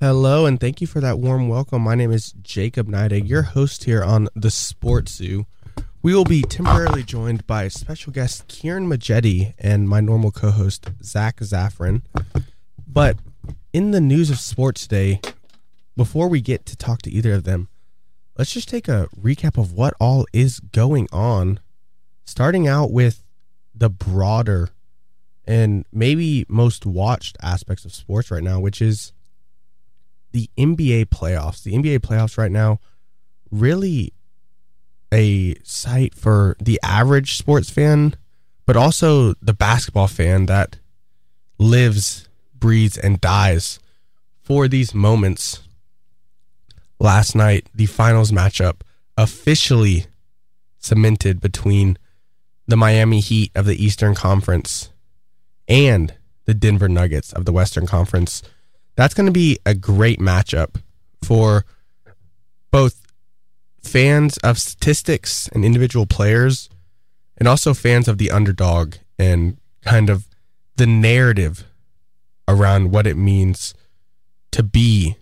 Hello, and thank you for that warm welcome. My name is Jacob Neidig, your host here on the Sports Zoo. We will be temporarily joined by special guest Kieran Majetti and my normal co host, Zach Zaffron. But in the news of sports today, before we get to talk to either of them, let's just take a recap of what all is going on, starting out with the broader and maybe most watched aspects of sports right now, which is the NBA playoffs. The NBA playoffs right now really a sight for the average sports fan, but also the basketball fan that lives, breathes, and dies for these moments. Last night, the finals matchup officially cemented between the Miami Heat of the Eastern Conference and the Denver Nuggets of the Western Conference. That's going to be a great matchup for both fans of statistics and individual players, and also fans of the underdog and kind of the narrative around what it means to be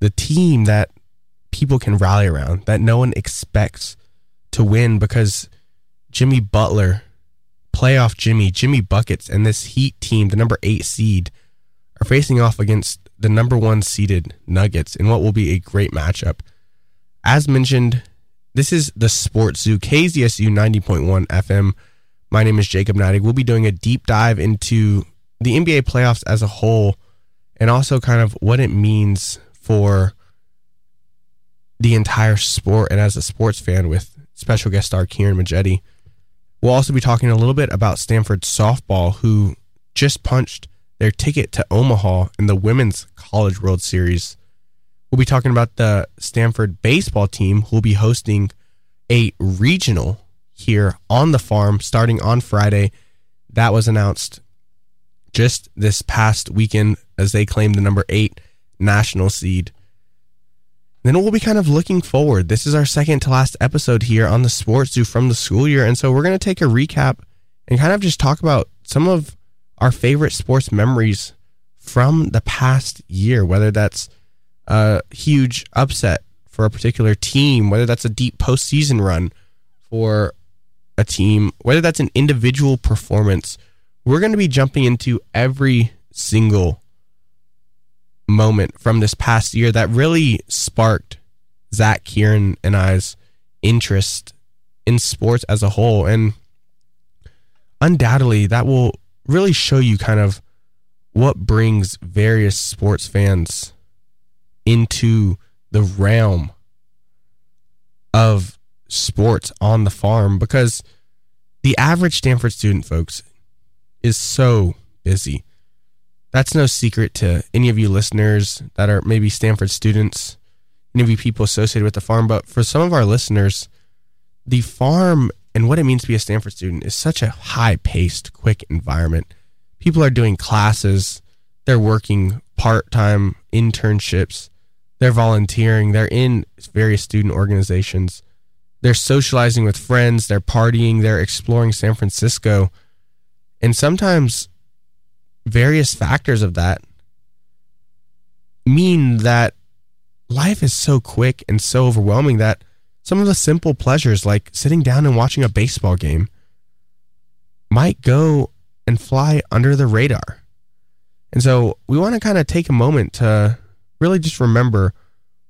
the team that people can rally around, that no one expects to win because Jimmy Butler, playoff Jimmy, Jimmy Buckets, and this Heat team, the number eight seed, are facing off against the number one seeded Nuggets in what will be a great matchup. As mentioned, this is the Sports Zoo, KZSU 90.1 FM. My name is Jacob Neidig. We'll be doing a deep dive into the NBA playoffs as a whole and also kind of what it means for the entire sport and as a sports fan with special guest star Kieran Majetti. We'll also be talking a little bit about Stanford softball, who just punched their ticket to Omaha in the Women's College World Series. We'll be talking about the Stanford baseball team who will be hosting a regional here on the farm starting on Friday. That was announced just this past weekend as they claimed the number eight national seed. Then we'll be kind of looking forward. This is our second to last episode here on the Sports Zoo from the school year. And so we're going to take a recap and kind of just talk about some of our favorite sports memories from the past year, whether that's a huge upset for a particular team, whether that's a deep postseason run for a team, whether that's an individual performance. We're going to be jumping into every single moment from this past year that really sparked Zach Kieran and I's interest in sports as a whole. And undoubtedly, that will really show you kind of what brings various sports fans into the realm of sports on the farm because the average Stanford student, folks, is so busy. That's no secret to any of you listeners that are maybe Stanford students, any of you people associated with the farm. But for some of our listeners, the farm and what it means to be a Stanford student is such a high paced, quick environment. People are doing classes, they're working part time internships, they're volunteering, they're in various student organizations, they're socializing with friends, they're partying, they're exploring San Francisco. And sometimes various factors of that mean that life is so quick and so overwhelming that some of the simple pleasures like sitting down and watching a baseball game might go and fly under the radar. And so we want to kind of take a moment to really just remember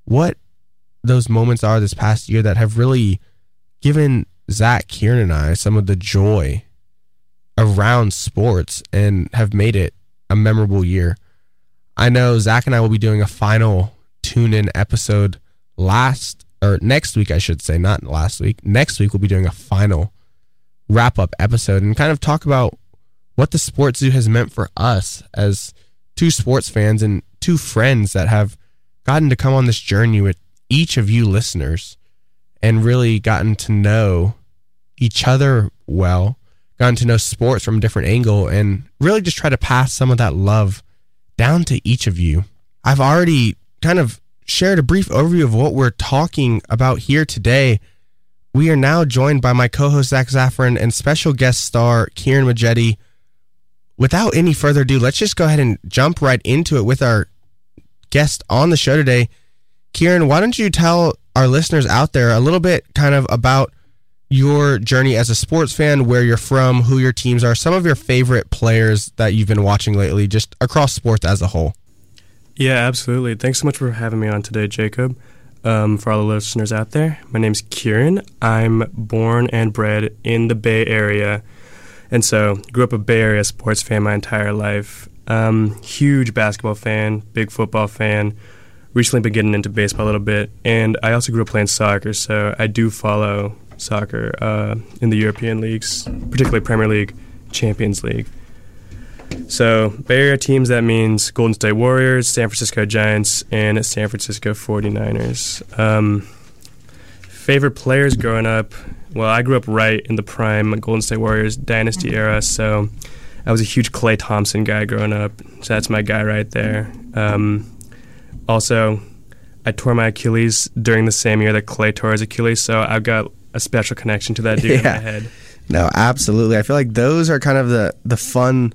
what those moments are this past year that have really given Zach Kieran and I some of the joy around sports and have made it a memorable year. I know Zach and I will be doing a final tune in episode last or next week, I should say, not last week. Next week, we'll be doing a final wrap up episode and kind of talk about what the Sports Zoo has meant for us as two sports fans and two friends that have gotten to come on this journey with each of you listeners and really gotten to know each other well, gotten to know sports from a different angle, and really just try to pass some of that love down to each of you. I've already kind of shared a brief overview of what we're talking about here today. We are now joined by my co host, Zach Zaffron, and special guest star, Kieran Majetti. Without any further ado, let's just go ahead and jump right into it with our guest on the show today. Kieran, why don't you tell our listeners out there a little bit kind of about your journey as a sports fan, where you're from, who your teams are, some of your favorite players that you've been watching lately, just across sports as a whole. Yeah, absolutely. Thanks so much for having me on today, Jacob. Um, for all the listeners out there, my name's Kieran. I'm born and bred in the Bay Area, and so grew up a Bay Area sports fan my entire life. Um, huge basketball fan, big football fan. Recently been getting into baseball a little bit, and I also grew up playing soccer, so I do follow soccer uh, in the European leagues, particularly Premier League, Champions League. So, Bay Area teams, that means Golden State Warriors, San Francisco Giants, and San Francisco 49ers. Um, favorite players growing up? Well, I grew up right in the prime Golden State Warriors dynasty era, so I was a huge Klay Thompson guy growing up. So that's my guy right there. Um, also, I tore my Achilles during the same year that Klay tore his Achilles, so I've got a special connection to that dude yeah. in my head. No, absolutely. I feel like those are kind of the the fun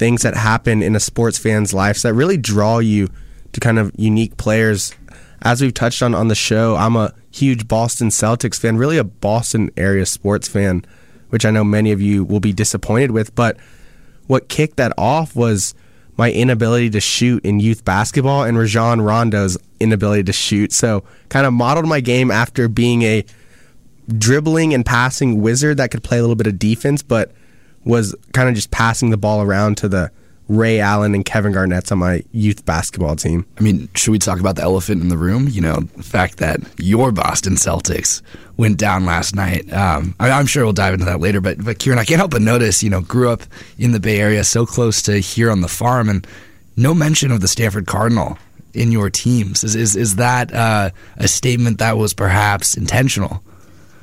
things that happen in a sports fan's life that really draw you to kind of unique players. As we've touched on on the show, I'm a huge Boston Celtics fan, really a Boston area sports fan, which I know many of you will be disappointed with. But what kicked that off was my inability to shoot in youth basketball and Rajon Rondo's inability to shoot. So kind of modeled my game after being a dribbling and passing wizard that could play a little bit of defense, but was kind of just passing the ball around to the Ray Allen and Kevin Garnett's on my youth basketball team. I mean, should we talk about the elephant in the room? You know, the fact that your Boston Celtics went down last night. Um, I, am sure we'll dive into that later. But, but Kieran, I can't help but notice, you know, grew up in the Bay Area, so close to here on the farm, and no mention of the Stanford Cardinal in your teams. Is is, is that uh, a statement that was perhaps intentional?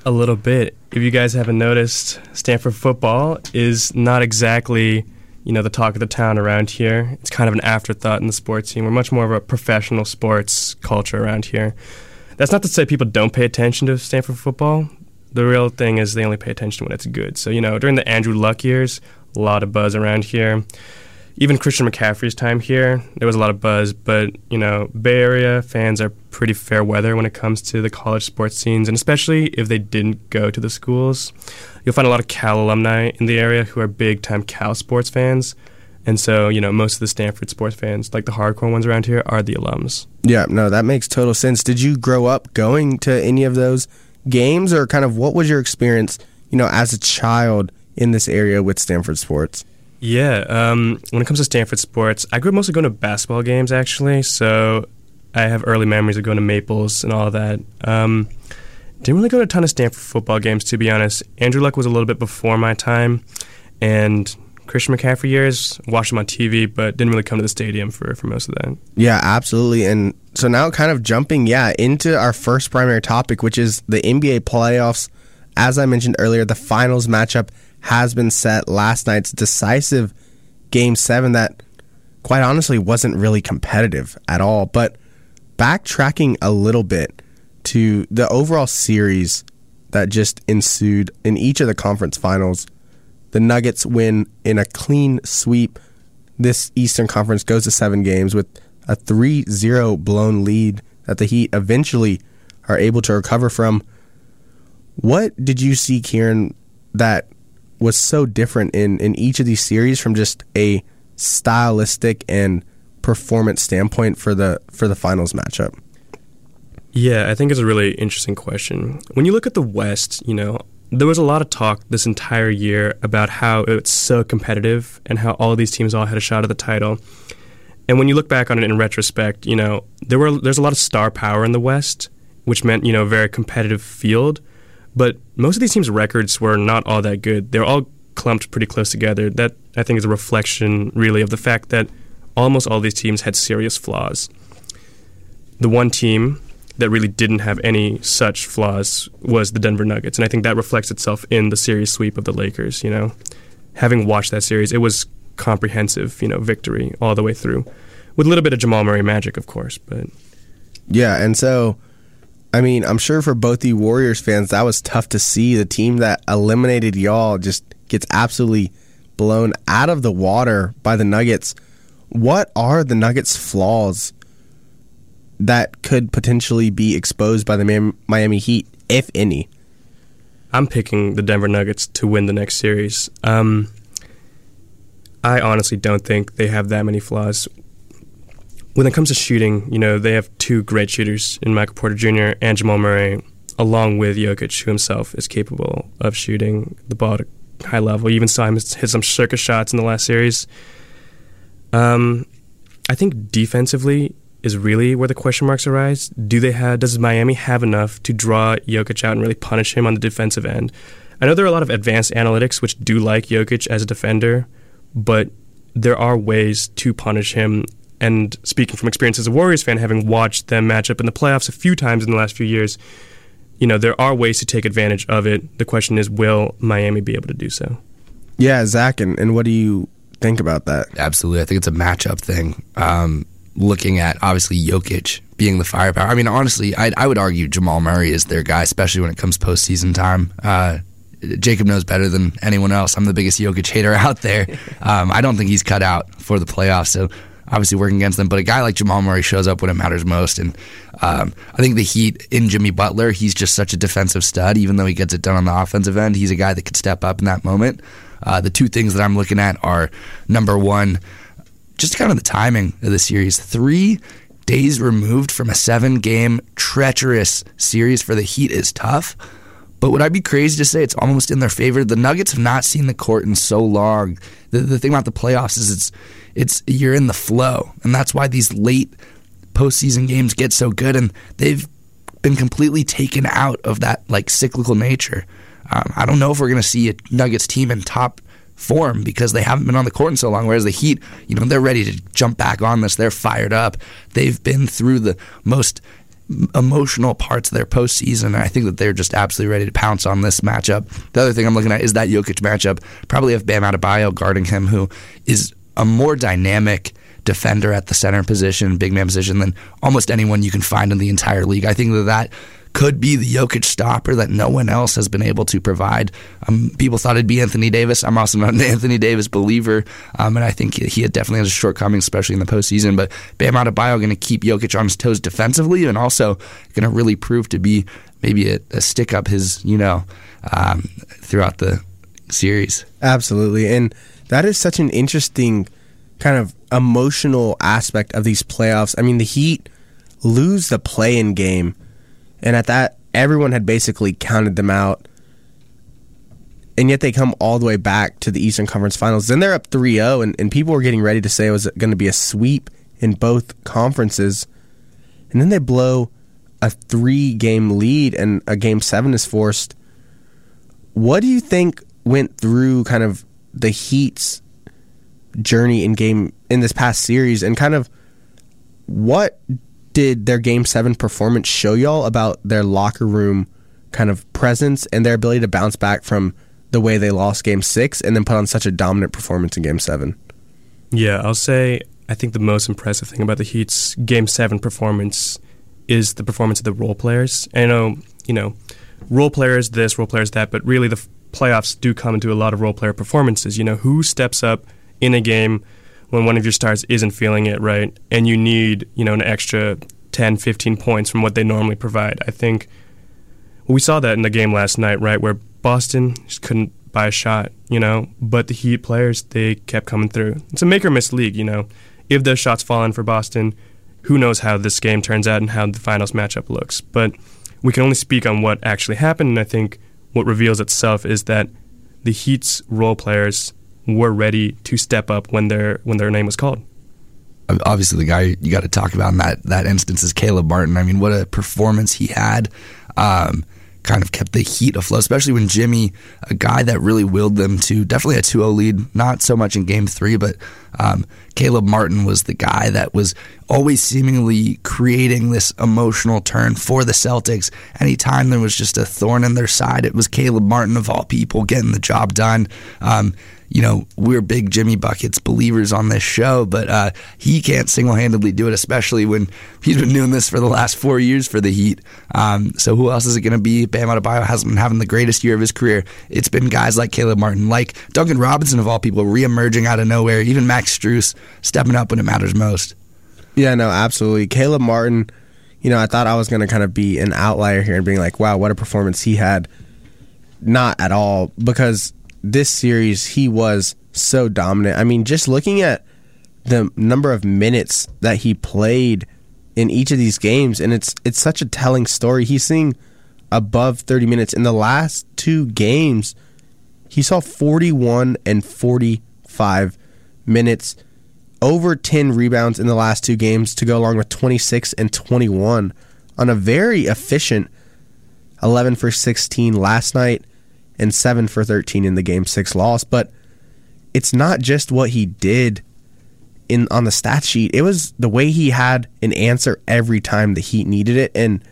A little bit. If you guys haven't noticed, Stanford football is not exactly, you know, the talk of the town around here. It's kind of an afterthought in the sports scene. We're much more of a professional sports culture around here. That's not to say people don't pay attention to Stanford football. The real thing is they only pay attention when it's good. So, you know, during the Andrew Luck years, a lot of buzz around here even Christian McCaffrey's time here, there was a lot of buzz. But you know, Bay Area fans are pretty fair weather when it comes to the college sports scenes, and especially if they didn't go to the schools, you'll find a lot of Cal alumni in the area who are big time Cal sports fans. And so, you know, most of the Stanford sports fans, like the hardcore ones around here, are the alums. Yeah, no, that makes total sense. Did you grow up going to any of those games, or kind of what was your experience, you know, as a child in this area with Stanford sports? Yeah, um, when it comes to Stanford sports, I grew up mostly going to basketball games actually. So I have early memories of going to Maples and all of that. Um, didn't really go to a ton of Stanford football games to be honest. Andrew Luck was a little bit before my time, and Christian McCaffrey years watched him on TV, but didn't really come to the stadium for for most of that. Yeah, absolutely. And so now, kind of jumping, yeah, into our first primary topic, which is the NBA playoffs. As I mentioned earlier, the finals matchup has been set. Last night's decisive game seven that, quite honestly, wasn't really competitive at all. But backtracking a little bit to the overall series that just ensued in each of the conference finals, the Nuggets win in a clean sweep. This Eastern Conference goes to seven games with a 3 0 blown lead that the Heat eventually are able to recover from. What did you see, Kieran, that was so different in in each of these series from just a stylistic and performance standpoint for the for the finals matchup? Yeah, I think it's a really interesting question. When you look at the West, you know, there was a lot of talk this entire year about how it's so competitive and how all these teams all had a shot at the title. And when you look back on it in retrospect, you know, there were there's a lot of star power in the West, which meant, you know, a very competitive field. But most of these teams' records were not all that good. They're all clumped pretty close together. That I think is a reflection, really, of the fact that almost all these teams had serious flaws. The one team that really didn't have any such flaws was the Denver Nuggets, and I think that reflects itself in the series sweep of the Lakers. You know, having watched that series, it was comprehensive. You know, victory all the way through, with a little bit of Jamal Murray magic, of course, but. Yeah, and so I mean, I'm sure for both the Warriors fans, that was tough to see. The team that eliminated y'all just gets absolutely blown out of the water by the Nuggets. What are the Nuggets' flaws that could potentially be exposed by the Miami Heat, if any? I'm picking the Denver Nuggets to win the next series. Um, I honestly don't think they have that many flaws. When it comes to shooting, you know, they have two great shooters in Michael Porter Jr. and Jamal Murray, along with Jokic, who himself is capable of shooting the ball at a high level. You even saw him hit some circus shots in the last series. Um, I think defensively is really where the question marks arise. Do they have? Does Miami have enough to draw Jokic out and really punish him on the defensive end? I know there are a lot of advanced analytics which do like Jokic as a defender, but there are ways to punish him. And speaking from experience as a Warriors fan, having watched them match up in the playoffs a few times in the last few years, you know there are ways to take advantage of it. The question is, will Miami be able to do so? Yeah, Zach, and, and what do you think about that? Absolutely, I think it's a matchup thing. Um, looking at obviously Jokic being the firepower. I mean, honestly, I, I would argue Jamal Murray is their guy, especially when it comes postseason time. Uh, Jacob knows better than anyone else. I'm the biggest Jokic hater out there. Um, I don't think he's cut out for the playoffs. So obviously working against them. But a guy like Jamal Murray shows up when it matters most. And um, I think the Heat in Jimmy Butler, he's just such a defensive stud. Even though he gets it done on the offensive end, he's a guy that could step up in that moment. Uh, the two things that I'm looking at are number one, just kind of the timing of the series. Three days removed from a seven game treacherous series for the Heat is tough. But would I be crazy to say it's almost in their favor? The Nuggets have not seen the court in so long. The, the thing about the playoffs is it's it's you're in the flow, and that's why these late postseason games get so good, and they've been completely taken out of that like cyclical nature. Um, I don't know if we're going to see a Nuggets team in top form because they haven't been on the court in so long. Whereas the Heat, you know, they're ready to jump back on this. They're fired up. They've been through the most emotional parts of their postseason. And I think that they're just absolutely ready to pounce on this matchup. The other thing I'm looking at is that Jokic matchup. Probably have Bam Adebayo guarding him, who is a more dynamic defender at the center position, big man position than almost anyone you can find in the entire league. I think that that could be the Jokic stopper that no one else has been able to provide. Um, people thought it'd be Anthony Davis. I'm also not an Anthony Davis believer, um, and I think he definitely has a shortcoming, especially in the postseason. But Bam Adebayo going to keep Jokic on his toes defensively, and also going to really prove to be maybe a, a stick up his, you know, um, throughout the series. Absolutely, and that is such an interesting kind of emotional aspect of these playoffs. I mean, the Heat lose the play-in game and at that, everyone had basically counted them out. And yet they come all the way back to the Eastern Conference Finals. Then they're up 3 0, and, and people were getting ready to say it was going to be a sweep in both conferences. And then they blow a three game lead, and a game seven is forced. What do you think went through kind of the Heat's journey in game in this past series, and kind of what did their game seven performance show y'all about their locker room kind of presence and their ability to bounce back from the way they lost game six and then put on such a dominant performance in game seven? Yeah, I'll say I think the most impressive thing about the Heat's game seven performance is the performance of the role players. I know, you know, role players this, role players that, but really the playoffs do come into a lot of role player performances. You know, who steps up in a game when one of your stars isn't feeling it right and you need, you know, an extra 10, 15 points from what they normally provide. I think we saw that in the game last night, right, where Boston just couldn't buy a shot, you know, but the Heat players, they kept coming through. It's a make or miss league, you know. If those shots fall in for Boston, who knows how this game turns out and how the finals matchup looks. But we can only speak on what actually happened, and I think what reveals itself is that the Heat's role players were ready to step up when their when their name was called. Obviously, the guy you got to talk about in that that instance is Caleb Martin. I mean, what a performance he had. Um, kind of kept the heat afloat, especially when Jimmy, a guy that really willed them to definitely a 2 0 lead, not so much in game three, but um, Caleb Martin was the guy that was always seemingly creating this emotional turn for the Celtics. Anytime there was just a thorn in their side, it was Caleb Martin, of all people, getting the job done. Um, you know, we're big Jimmy Buckets believers on this show, but uh, he can't single handedly do it, especially when he's been doing this for the last four years for the Heat. Um, so who else is it going to be? Bam Adebayo hasn't been having the greatest year of his career. It's been guys like Caleb Martin, like Duncan Robinson, of all people, reemerging out of nowhere. Even Max Strus stepping up when it matters most. Yeah, no, absolutely. Caleb Martin you know, I thought I was going to kind of be an outlier here and being like, wow, what a performance he had. Not at all, because this series he was so dominant. I mean, just looking at the number of minutes that he played in each of these games, and it's it's such a telling story. He's seeing above 30 minutes in the last two games. He saw 41 and 45 minutes, over 10 rebounds in the last two games to go along with 26 and 21 on a very efficient 11 for 16 last night and 7 for 13 in the game 6 loss, but it's not just what he did in on the stat sheet. It was the way he had an answer every time the Heat needed it and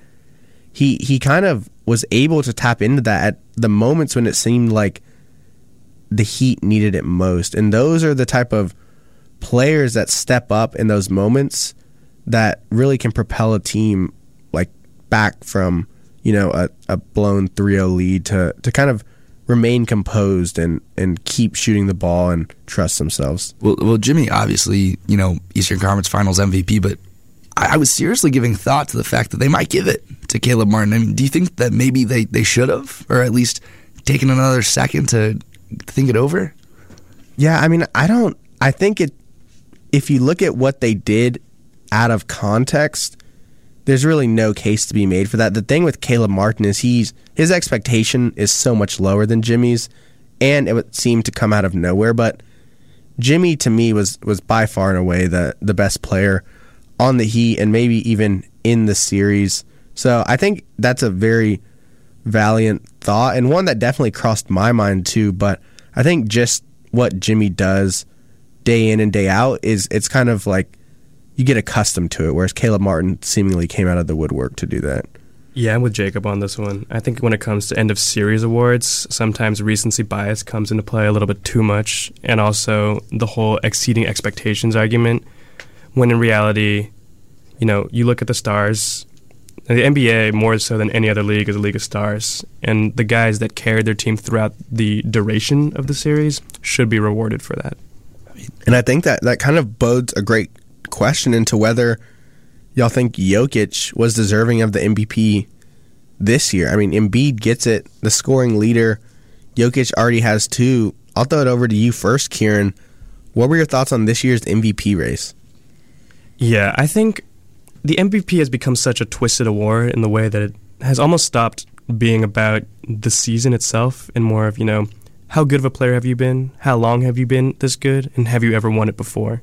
he he kind of was able to tap into that at the moments when it seemed like the Heat needed it most. And those are the type of players that step up in those moments that really can propel a team like back from, you know, a, a blown 3-0 lead to to kind of remain composed and and keep shooting the ball and trust themselves. Well, well, Jimmy, obviously, you know, Eastern Conference Finals MVP, but I, I was seriously giving thought to the fact that they might give it to Caleb Martin. I mean, do you think that maybe they, they should have, or at least taken another second to think it over? Yeah, I mean, I don't. I think it. If you look at what they did out of context, there's really no case to be made for that. The thing with Caleb Martin is he's his expectation is so much lower than Jimmy's, and it would seem to come out of nowhere. But Jimmy, to me, was was by far and away the the best player on the Heat, and maybe even in the series. So I think that's a very valiant thought, and one that definitely crossed my mind too. But I think just what Jimmy does day in and day out is it's kind of like you get accustomed to it, whereas Caleb Martin seemingly came out of the woodwork to do that. Yeah, I'm with Jacob on this one. I think when it comes to end of series awards, sometimes recency bias comes into play a little bit too much, and also the whole exceeding expectations argument. When in reality, you know, you look at the stars, the NBA more so than any other league is a league of stars, and the guys that carried their team throughout the duration of the series should be rewarded for that. And I think that that kind of bodes a great question into whether y'all think Jokic was deserving of the MVP this year. I mean, Embiid gets it, the scoring leader. Jokic already has two. I'll throw it over to you first, Kieran. What were your thoughts on this year's MVP race? Yeah, I think the MVP has become such a twisted award in the way that it has almost stopped being about the season itself and more of, you know, how good of a player have you been? How long have you been this good? And have you ever won it before?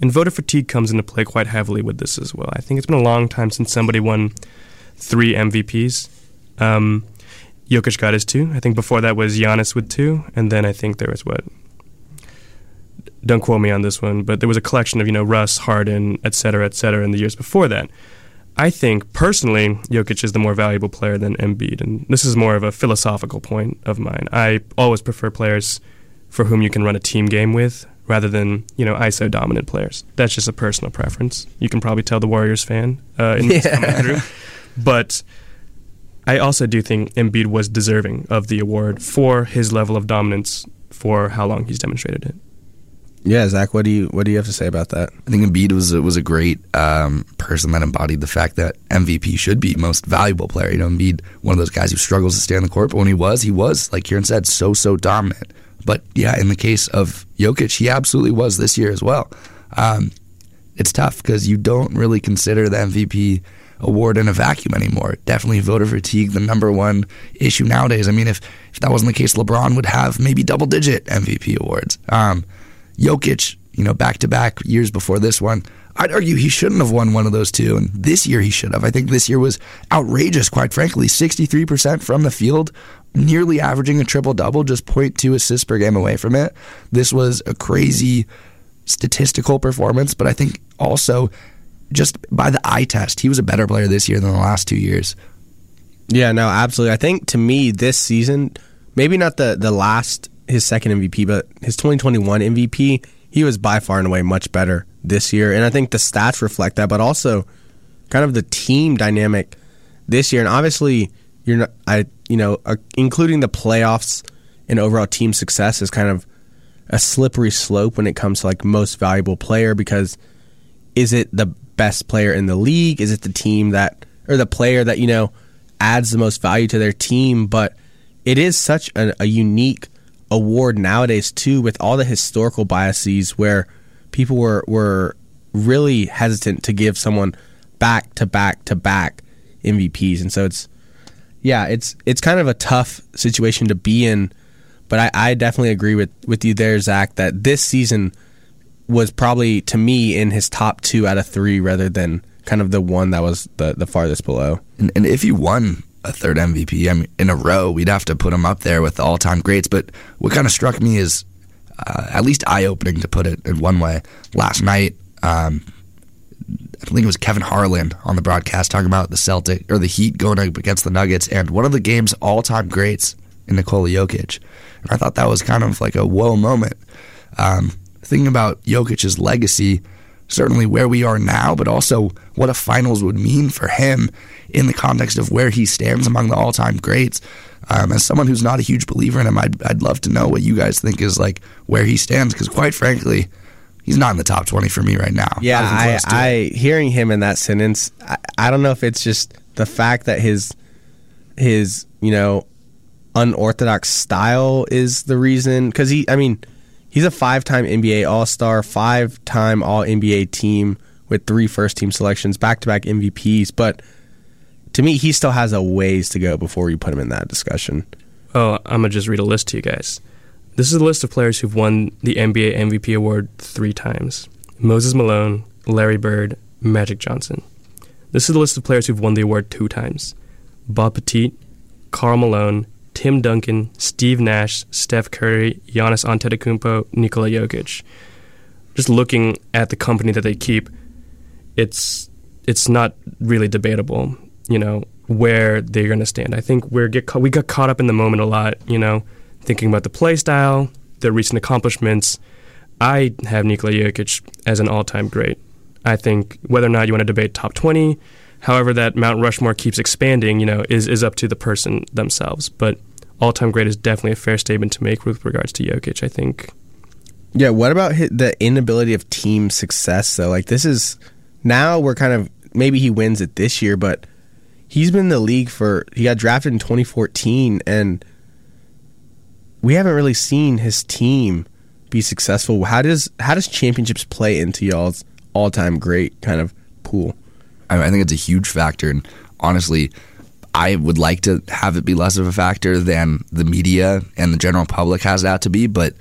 And voter fatigue comes into play quite heavily with this as well. I think it's been a long time since somebody won three MVPs. Um, Jokic got his two. I think before that was Giannis with two, and then I think there was what. Don't quote me on this one, but there was a collection of you know Russ, Harden, et cetera, et cetera, in the years before that. I think personally, Jokic is the more valuable player than Embiid, and this is more of a philosophical point of mine. I always prefer players for whom you can run a team game with rather than you know ISO dominant players. That's just a personal preference. You can probably tell the Warriors fan uh, in yeah. room, but I also do think Embiid was deserving of the award for his level of dominance for how long he's demonstrated it. Yeah, Zach, what do you what do you have to say about that? I think Embiid was a, was a great um, person that embodied the fact that MVP should be most valuable player. You know, Embiid, one of those guys who struggles to stay on the court, but when he was, he was like Kieran said, so so dominant. But yeah, in the case of Jokic, he absolutely was this year as well. Um, it's tough because you don't really consider the MVP award in a vacuum anymore. Definitely voter fatigue, the number one issue nowadays. I mean, if, if that wasn't the case, LeBron would have maybe double digit MVP awards. Um, Jokic, you know, back to back years before this one, I'd argue he shouldn't have won one of those two. And this year he should have. I think this year was outrageous, quite frankly. 63% from the field, nearly averaging a triple double, just 0.2 assists per game away from it. This was a crazy statistical performance, but I think also just by the eye test, he was a better player this year than the last two years. Yeah, no, absolutely. I think to me this season, maybe not the the last his second MVP, but his 2021 MVP, he was by far and away much better this year, and I think the stats reflect that. But also, kind of the team dynamic this year, and obviously, you're not, I you know, uh, including the playoffs and overall team success is kind of a slippery slope when it comes to like most valuable player because is it the best player in the league? Is it the team that or the player that you know adds the most value to their team. But it is such a, a unique award nowadays too, with all the historical biases where people were were really hesitant to give someone back to back to back MVPs, and so it's yeah, it's it's kind of a tough situation to be in. But I, I definitely agree with, with you there, Zach, that this season was probably to me in his top two out of three rather than kind of the one that was the, the farthest below. And, and if you won a third MVP I mean, in a row, we'd have to put him up there with the all time greats. But what kind of struck me is uh, at least eye opening to put it in one way. Last night, um, I think it was Kevin Harlan on the broadcast talking about the Celtic or the Heat going up against the Nuggets, and one of the game's all time greats in Nikola Jokic. And I thought that was kind of like a whoa moment. Um, thinking about Jokic's legacy, certainly where we are now, but also what a finals would mean for him in the context of where he stands among the all time greats. Um, as someone who's not a huge believer in him, I'd, I'd love to know what you guys think is like where he stands, because quite frankly, he's not in the top 20 for me right now. Yeah, I, I hearing him in that sentence, I, I don't know if it's just the fact that his his you know unorthodox style is the reason because he, I mean, he's a five-time NBA All-Star, five-time All NBA team with three first-team selections, back-to-back MVPs, but to me, he still has a ways to go before you put him in that discussion. Oh, I'm gonna just read a list to you guys. This is a list of players who've won the NBA MVP award three times: Moses Malone, Larry Bird, Magic Johnson. This is the list of players who've won the award two times: Bob Pettit, Karl Malone, Tim Duncan, Steve Nash, Steph Curry, Giannis Antetokounmpo, Nikola Jokic. Just looking at the company that they keep, it's it's not really debatable. You know where they're going to stand. I think we're get ca- we got caught up in the moment a lot. You know, thinking about the play style, their recent accomplishments. I have Nikola Jokic as an all-time great. I think whether or not you want to debate top twenty, however that Mount Rushmore keeps expanding, you know, is, is up to the person themselves. But all time great is definitely a fair statement to make with regards to Jokic, I think. Yeah, what about the inability of team success though? Like this is now we're kind of maybe he wins it this year, but he's been in the league for he got drafted in 2014 and we haven't really seen his team be successful. How does how does championships play into y'all's all-time great kind of pool? I, I think it's a huge factor. And honestly, I would like to have it be less of a factor than the media and the general public has it out to be. But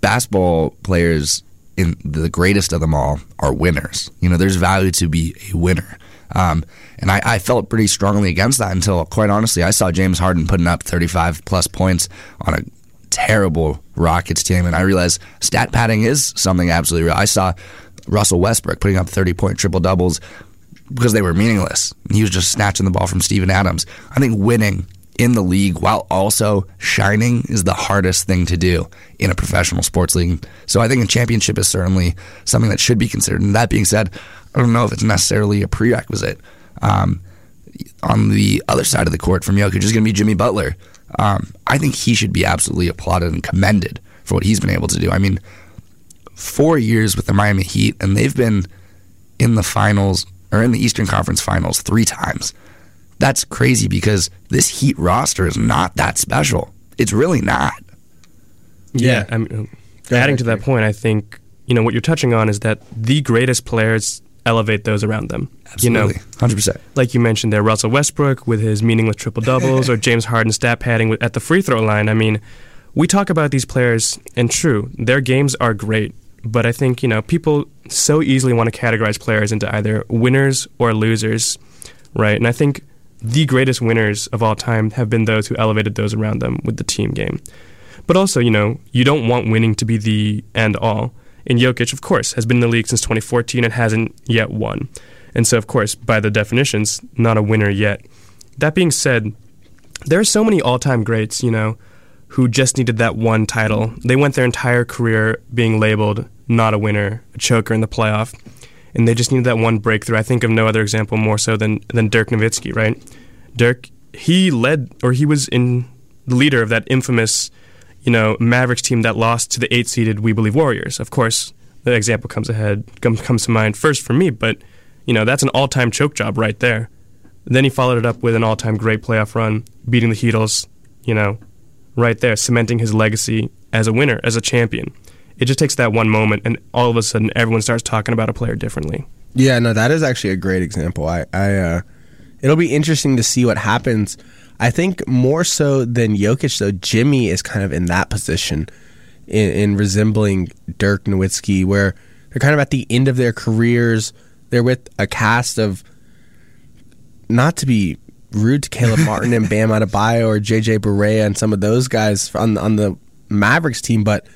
basketball players, in the greatest of them all, are winners. You know, there's value to be a winner. Um, and I, I, felt pretty strongly against that until, quite honestly, I saw James Harden putting up 35 plus points on a terrible Rockets team, and I realized stat padding is something absolutely real. I saw Russell Westbrook putting up 30 point triple doubles because they were meaningless. He was just snatching the ball from Steven Adams. I think winning in the league while also shining is the hardest thing to do in a professional sports league. So I think a championship is certainly something that should be considered. And that being said, I don't know if it's necessarily a prerequisite. Um, on the other side of the court from Jokic is going to be Jimmy Butler. Um, I think he should be absolutely applauded and commended for what he's been able to do. I mean, four years with the Miami Heat, and they've been in the finals or in the Eastern Conference Finals three times. That's crazy because this Heat roster is not that special. It's really not. Yeah, I mean, adding to that point, I think you know what you're touching on is that the greatest players elevate those around them. Absolutely, you know, hundred percent. Like you mentioned there, Russell Westbrook with his meaningless triple doubles, or James Harden stat padding at the free throw line. I mean, we talk about these players, and true, their games are great. But I think, you know, people so easily want to categorize players into either winners or losers, right? And I think the greatest winners of all time have been those who elevated those around them with the team game. But also, you know, you don't want winning to be the end all. And Jokic, of course, has been in the league since 2014 and hasn't yet won. And so, of course, by the definitions, not a winner yet. That being said, there are so many all time greats, you know, who just needed that one title. They went their entire career being labeled not a winner, a choker in the playoff, and they just needed that one breakthrough. I think of no other example more so than than Dirk Nowitzki, right? Dirk, he led or he was in the leader of that infamous, you know, Mavericks team that lost to the eight-seeded We Believe Warriors. Of course, the example comes ahead comes to mind first for me, but you know that's an all-time choke job right there. Then he followed it up with an all-time great playoff run, beating the Heatles. You know, right there, cementing his legacy as a winner, as a champion. It just takes that one moment, and all of a sudden, everyone starts talking about a player differently. Yeah, no, that is actually a great example. I, I, uh, it'll be interesting to see what happens. I think more so than Jokic, though, Jimmy is kind of in that position, in, in resembling Dirk Nowitzki, where they're kind of at the end of their careers. They're with a cast of, not to be rude to Caleb Martin and Bam Adebayo or JJ Barea and some of those guys on on the Mavericks team, but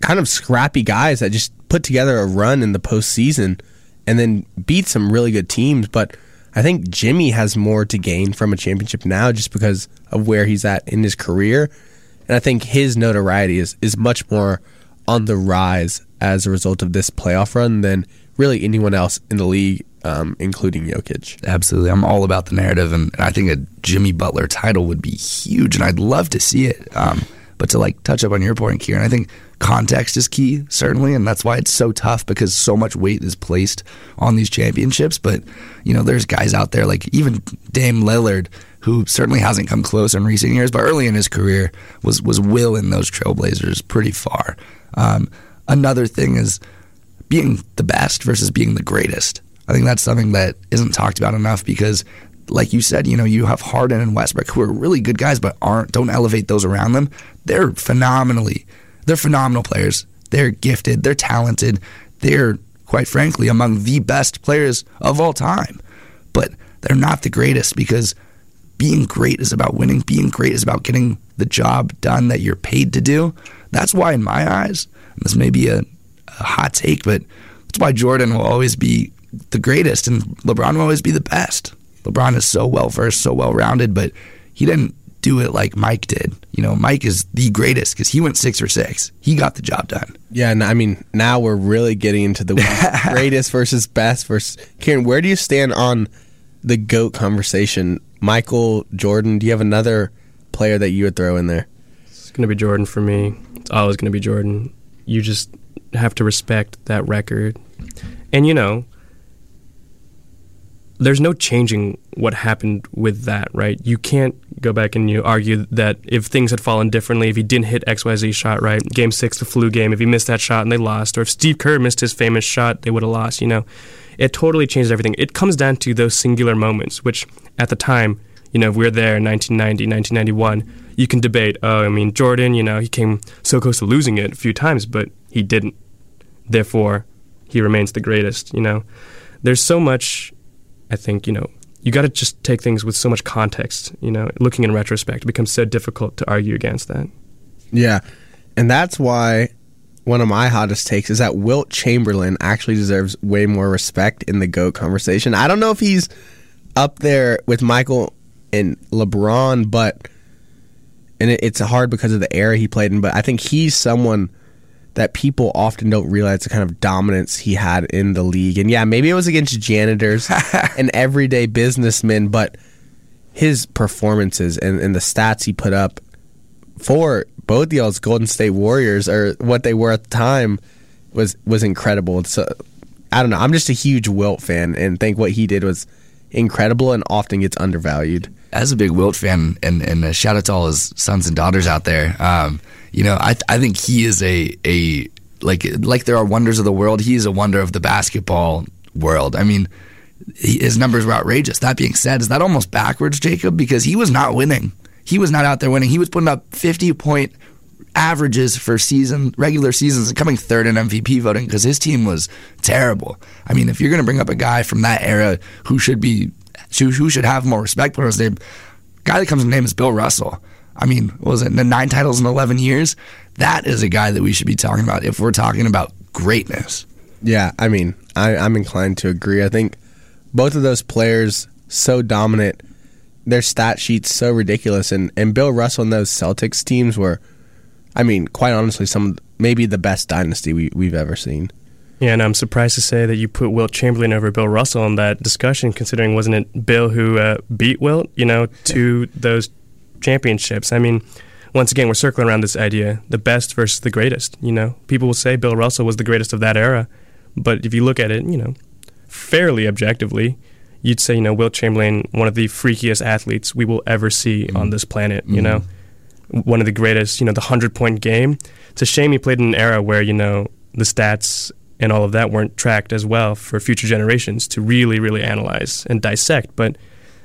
kind of scrappy guys that just put together a run in the postseason and then beat some really good teams. But I think Jimmy has more to gain from a championship now just because of where he's at in his career. And I think his notoriety is, is much more on the rise as a result of this playoff run than really anyone else in the league, um, including Jokic. Absolutely. I'm all about the narrative, and, I think a Jimmy Butler title would be huge, and I'd love to see it. Um, but to like touch up on your point, Kieran, I think context is key, certainly, and that's why it's so tough because so much weight is placed on these championships. But, you know, there's guys out there like even Dame Lillard, who certainly hasn't come close in recent years, but early in his career was was willing those trailblazers pretty far. Um, another thing is being the best versus being the greatest. I think that's something that isn't talked about enough because like you said, you know, you have Harden and Westbrook who are really good guys, but aren't don't elevate those around them. They're phenomenally, they're phenomenal players. They're gifted. They're talented. They're quite frankly among the best players of all time. But they're not the greatest because being great is about winning. Being great is about getting the job done that you're paid to do. That's why, in my eyes, this may be a, a hot take, but that's why Jordan will always be the greatest and LeBron will always be the best. LeBron is so well versed, so well rounded, but he didn't do it like Mike did. You know, Mike is the greatest because he went six for six. He got the job done. Yeah, and I mean, now we're really getting into the greatest versus best versus Kieran. Where do you stand on the goat conversation? Michael Jordan. Do you have another player that you would throw in there? It's going to be Jordan for me. It's always going to be Jordan. You just have to respect that record, and you know, there's no changing what happened with that, right? You can't go back and you argue that if things had fallen differently, if he didn't hit XYZ shot, right? Game six, the flu game, if he missed that shot and they lost, or if Steve Kerr missed his famous shot, they would have lost, you know? It totally changed everything. It comes down to those singular moments, which at the time, you know, if we are there in 1990, 1991, you can debate, oh, I mean, Jordan, you know, he came so close to losing it a few times, but he didn't. Therefore, he remains the greatest, you know? There's so much I think, you know, you got to just take things with so much context. You know, looking in retrospect, it becomes so difficult to argue against that. Yeah. And that's why one of my hottest takes is that Wilt Chamberlain actually deserves way more respect in the GOAT conversation. I don't know if he's up there with Michael and LeBron, but and it's hard because of the era he played in, but I think he's someone that people often don't realize the kind of dominance he had in the league. And yeah, maybe it was against janitors and everyday businessmen, but his performances and, and the stats he put up for both y'all's Golden State Warriors or what they were at the time was was incredible. So I don't know. I'm just a huge Wilt fan and think what he did was incredible and often gets undervalued. As a big Wilt fan, and, and a shout out to all his sons and daughters out there. Um, you know, I I think he is a a like like there are wonders of the world. He is a wonder of the basketball world. I mean, he, his numbers were outrageous. That being said, is that almost backwards, Jacob? Because he was not winning. He was not out there winning. He was putting up fifty point averages for season regular seasons and coming third in MVP voting because his team was terrible. I mean, if you're going to bring up a guy from that era who should be who, who should have more respect for his name, guy that comes to name is Bill Russell. I mean, was it the nine titles in 11 years? That is a guy that we should be talking about if we're talking about greatness. Yeah, I mean, I, I'm inclined to agree. I think both of those players so dominant, their stat sheets so ridiculous, and and Bill Russell and those Celtics teams were, I mean, quite honestly, some maybe the best dynasty we, we've ever seen. Yeah, and I'm surprised to say that you put Wilt Chamberlain over Bill Russell in that discussion, considering wasn't it Bill who uh, beat Wilt, you know, to those championships. I mean, once again, we're circling around this idea the best versus the greatest. You know, people will say Bill Russell was the greatest of that era, but if you look at it, you know, fairly objectively, you'd say, you know, Wilt Chamberlain, one of the freakiest athletes we will ever see mm-hmm. on this planet, you mm-hmm. know, one of the greatest, you know, the 100 point game. It's a shame he played in an era where, you know, the stats and all of that weren't tracked as well for future generations to really, really analyze and dissect. But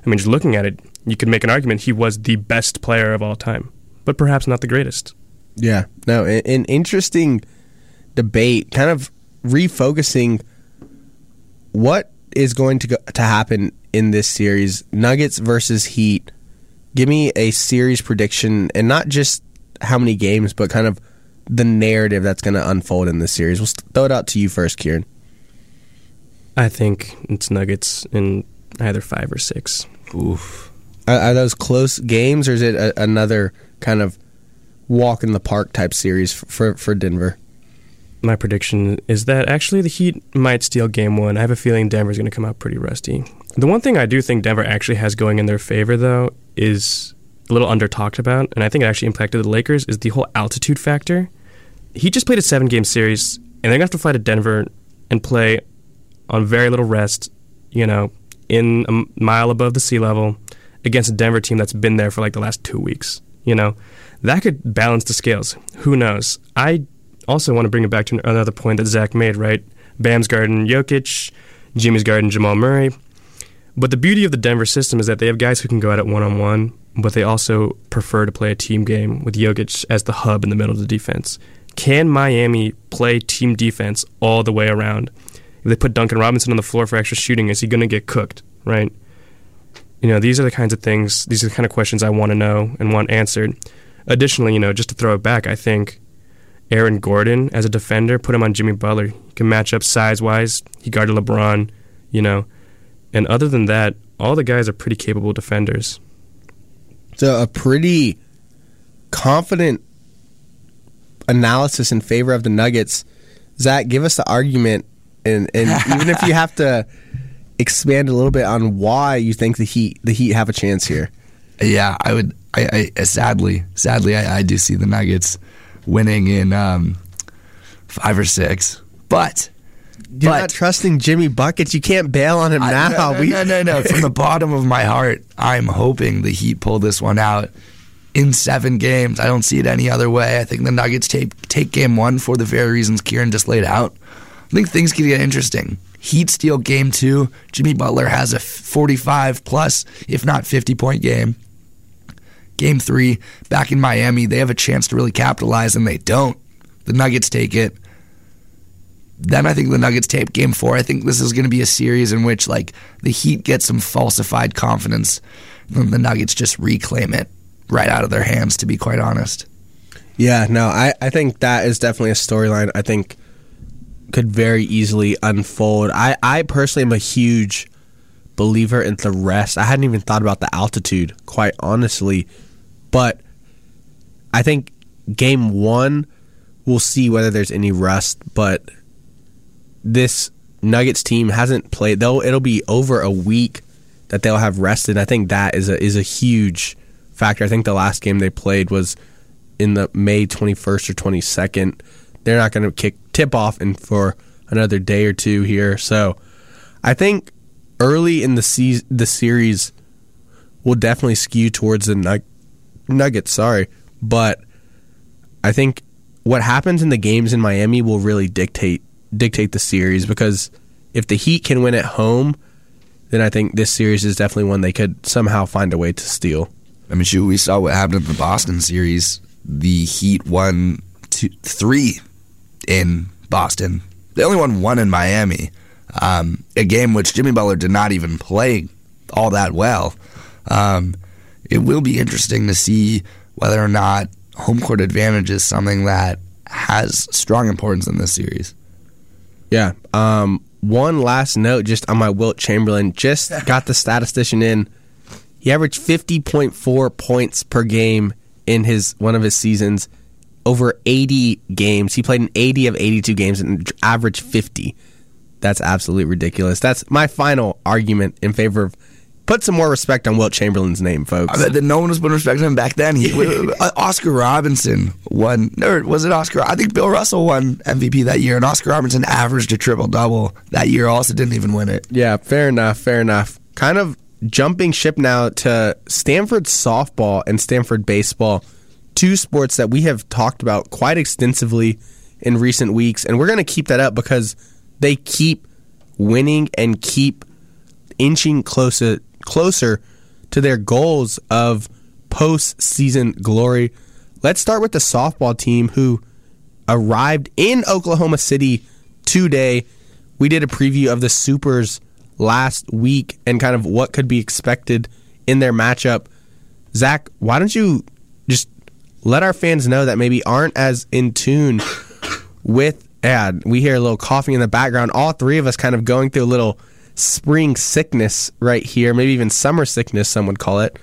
I mean, just looking at it, you could make an argument he was the best player of all time, but perhaps not the greatest. Yeah, no, an interesting debate, kind of refocusing what is going to go, to happen in this series, Nuggets versus Heat. Give me a series prediction, and not just how many games, but kind of the narrative that's going to unfold in this series. We'll throw it out to you first, Kieran. I think it's Nuggets in either five or six. Oof. Are, are those close games, or is it a, another kind of walk in the park type series for, for, for Denver? My prediction is that actually the Heat might steal game one. I have a feeling Denver's going to come out pretty rusty. The one thing I do think Denver actually has going in their favor, though, is a little under talked about, and I think it actually impacted the Lakers, is the whole altitude factor. He just played a seven game series, and they're going to have to fly to Denver and play on very little rest, you know, in a mile above the sea level against a Denver team that's been there for like the last two weeks. You know, that could balance the scales. Who knows? I also want to bring it back to another point that Zach made, right? Bam's guarding Jokic, Jimmy's guarding Jamal Murray. But the beauty of the Denver system is that they have guys who can go at it one on one, but they also prefer to play a team game with Jokic as the hub in the middle of the defense. Can Miami play team defense all the way around? If they put Duncan Robinson on the floor for extra shooting, is he going to get cooked, right? You know, these are the kinds of things, these are the kind of questions I want to know and want answered. Additionally, you know, just to throw it back, I think Aaron Gordon as a defender, put him on Jimmy Butler. He can match up size wise. He guarded LeBron, you know. And other than that, all the guys are pretty capable defenders. So a pretty confident analysis in favor of the Nuggets. Zach, give us the argument, and, and even if you have to expand a little bit on why you think the Heat the Heat have a chance here. Yeah, I would. I, I sadly, sadly, I, I, do see the Nuggets winning in um, five or six, but. You're but, not trusting Jimmy buckets. You can't bail on him I, now. No, no, we, no, no, no. From the bottom of my heart, I'm hoping the Heat pull this one out in seven games. I don't see it any other way. I think the Nuggets take take game one for the very reasons Kieran just laid out. I think things can get interesting. Heat steal game two. Jimmy Butler has a 45 plus, if not 50 point game. Game three, back in Miami, they have a chance to really capitalize, and they don't. The Nuggets take it. Then I think the Nuggets tape game four. I think this is going to be a series in which like the Heat get some falsified confidence, and the Nuggets just reclaim it right out of their hands. To be quite honest. Yeah, no, I, I think that is definitely a storyline. I think could very easily unfold. I, I personally am a huge believer in the rest. I hadn't even thought about the altitude, quite honestly. But I think game one, we'll see whether there's any rust. But this Nuggets team hasn't played. Though it'll be over a week that they'll have rested. I think that is a is a huge factor. I think the last game they played was in the May 21st or 22nd. They're not going to kick tip off in for another day or two here. So I think early in the se- the series will definitely skew towards the Nuggets Nuggets, sorry, but I think what happens in the games in Miami will really dictate dictate the series because if the Heat can win at home, then I think this series is definitely one they could somehow find a way to steal. I mean, shoot, we saw what happened in the Boston series. The Heat won two, three in Boston. They only won one in Miami. Um, a game which Jimmy Butler did not even play all that well. Um, it will be interesting to see whether or not home court advantage is something that has strong importance in this series. Yeah. Um, one last note just on my Wilt Chamberlain. Just got the statistician in. He averaged 50.4 points per game in his one of his seasons over 80 games. He played in 80 of 82 games and averaged 50. That's absolutely ridiculous. That's my final argument in favor of Put some more respect on Wilt Chamberlain's name, folks. I bet no one was putting respect on him back then. He, uh, Oscar Robertson won, or was it Oscar? I think Bill Russell won MVP that year, and Oscar Robertson averaged a triple double that year. Also, didn't even win it. Yeah, fair enough. Fair enough. kind of jumping ship now to Stanford softball and Stanford baseball, two sports that we have talked about quite extensively in recent weeks, and we're going to keep that up because they keep winning and keep inching closer closer to their goals of postseason glory. Let's start with the softball team who arrived in Oklahoma City today. We did a preview of the Supers last week and kind of what could be expected in their matchup. Zach, why don't you just let our fans know that maybe aren't as in tune with ad? We hear a little coughing in the background. All three of us kind of going through a little spring sickness right here, maybe even summer sickness, some would call it.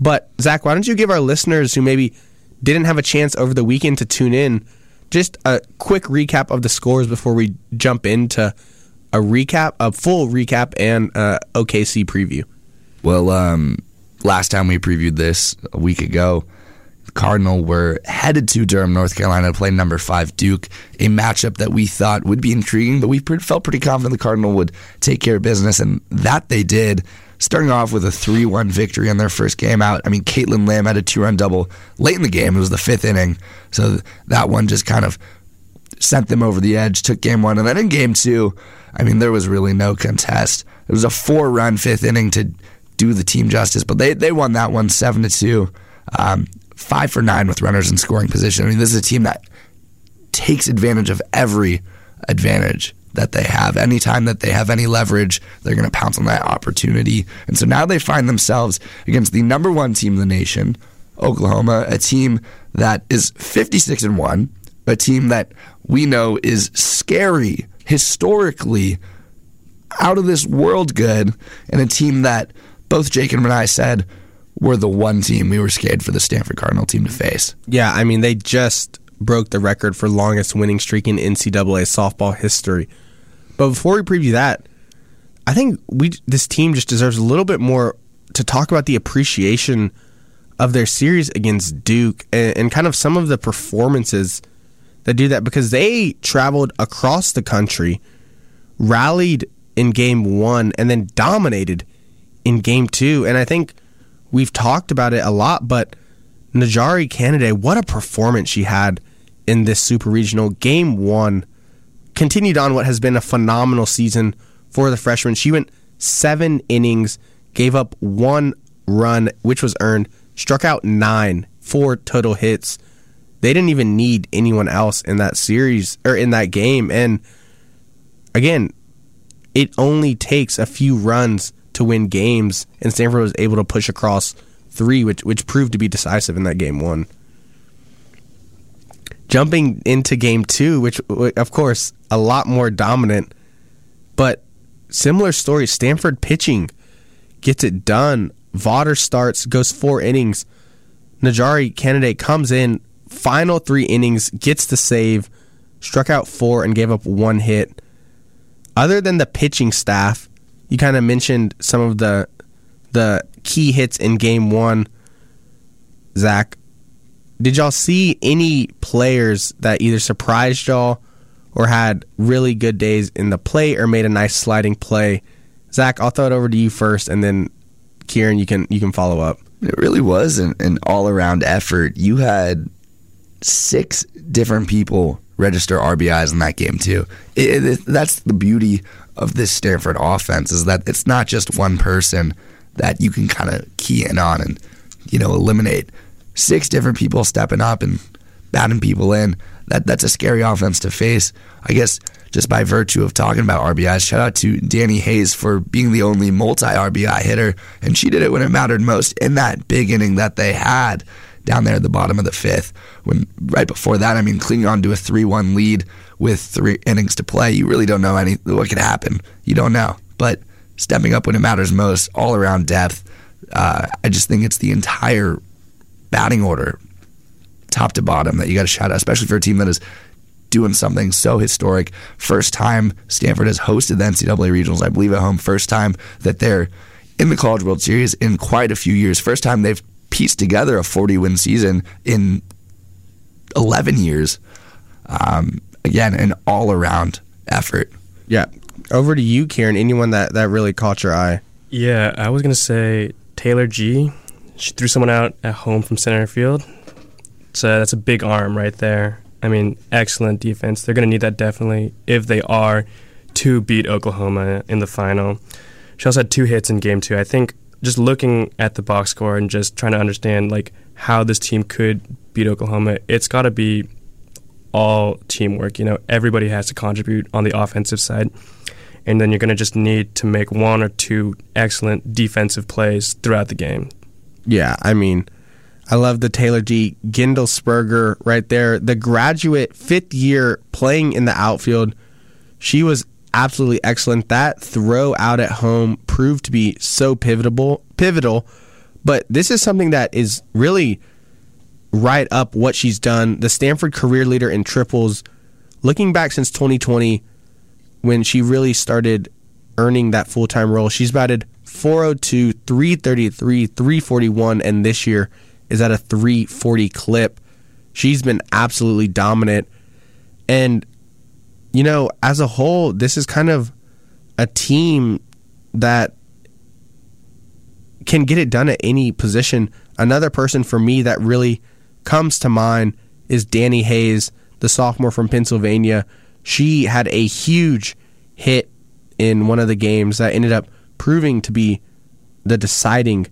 But Zach, why don't you give our listeners who maybe didn't have a chance over the weekend to tune in just a quick recap of the scores before we jump into a recap, a full recap, and uh, OKC preview. Well, um, last time we previewed this a week ago, Cardinal were headed to Durham, North Carolina to play number five Duke, a matchup that we thought would be intriguing, but we felt pretty confident the Cardinal would take care of business, and that they did. Starting off with a 3 1 victory in their first game out. I mean, Caitlin Lamb had a two run double late in the game. It was the fifth inning. So that one just kind of sent them over the edge, took game one. And then in game two, I mean, there was really no contest. It was a four run fifth inning to do the team justice, but they, they won that one 7 to 2. Um, five for nine with runners in scoring position. I mean, this is a team that takes advantage of every advantage that they have. Anytime that they have any leverage, they're going to pounce on that opportunity. And so now they find themselves against the number one team in the nation, Oklahoma, a team that is 56 and 1, a team that we know is scary historically out of this world good, and a team that both Jake and I said were the one team we were scared for the Stanford Cardinal team to face. Yeah, I mean, they just broke the record for longest winning streak in NCAA softball history. But before we preview that, I think we this team just deserves a little bit more to talk about the appreciation of their series against Duke and, and kind of some of the performances that do that because they traveled across the country, rallied in game one, and then dominated in game two. And I think we've talked about it a lot, but NiJaree Canady, what a performance she had in this super regional. Game one continued on what has been a phenomenal season for the freshman. She went seven innings, gave up one run, which was earned, struck out nine, four total hits. They didn't even need anyone else in that series or in that game. And again, it only takes a few runs to win games, and Stanford was able to push across three, which which proved to be decisive in that game one. Jumping into game two, which of course a lot more dominant, but similar story. Stanford pitching gets it done. Vawter starts, goes four innings. NiJaree Canady comes in, final three innings, gets the save, struck out four, and gave up one hit. Other than the pitching staff, you kind of mentioned some of the the key hits in game one. Zach, did y'all see any players that either surprised y'all or had really good days in the play or made a nice sliding play? Zach, I'll throw it over to you first, and then Kieran, you can you can follow up. It really was an, an all around effort. You had six different people register RBIs in that game too. It, it, that's the beauty of this Stanford offense is that it's not just one person that you can kind of key in on and you know eliminate. Six different people stepping up and batting people in. That that's a scary offense to face. I guess just by virtue of talking about RBIs, shout out to Danny Hayes for being the only multi RBI hitter, and she did it when it mattered most in that big inning that they had down there at the bottom of the fifth. When right before that, I mean, clinging on to a three-one lead with three innings to play, you really don't know any what could happen. You don't know, but stepping up when it matters most, all around depth. Uh, I just think it's the entire batting order, top to bottom, that you got to shout out, especially for a team that is doing something so historic. First time Stanford has hosted the NCAA regionals, I believe, at home. First time that they're in the College World Series in quite a few years. First time they've pieced together a 40 win season in 11 years. Um, again, an all around effort. Yeah. Over to you, Kieran. Anyone that, that really caught your eye? Yeah, I was gonna say Taylor G. She threw someone out at home from center field. So that's a big arm right there. I mean, excellent defense. They're gonna need that definitely if they are to beat Oklahoma in the final. She also had two hits in game two. I think just looking at the box score and just trying to understand like how this team could beat Oklahoma, it's got to be all teamwork. You know, everybody has to contribute on the offensive side, and then you're going to just need to make one or two excellent defensive plays throughout the game. Yeah, I mean, I love the Taylor G. Gindlesperger right there, the graduate fifth year playing in the outfield. She was absolutely excellent. That throw out at home proved to be so pivotal, pivotal. But this is something that is really right up what she's done. The Stanford career leader in triples, looking back since 2020, when she really started earning that full time role, she's batted 402, 333, 341, and this year is at a 340 clip. She's been absolutely dominant. And, you know, as a whole, this is kind of a team that can get it done at any position. Another person for me that really comes to mind is Danny Hayes, the sophomore from Pennsylvania. She had a huge hit in one of the games that ended up proving to be the deciding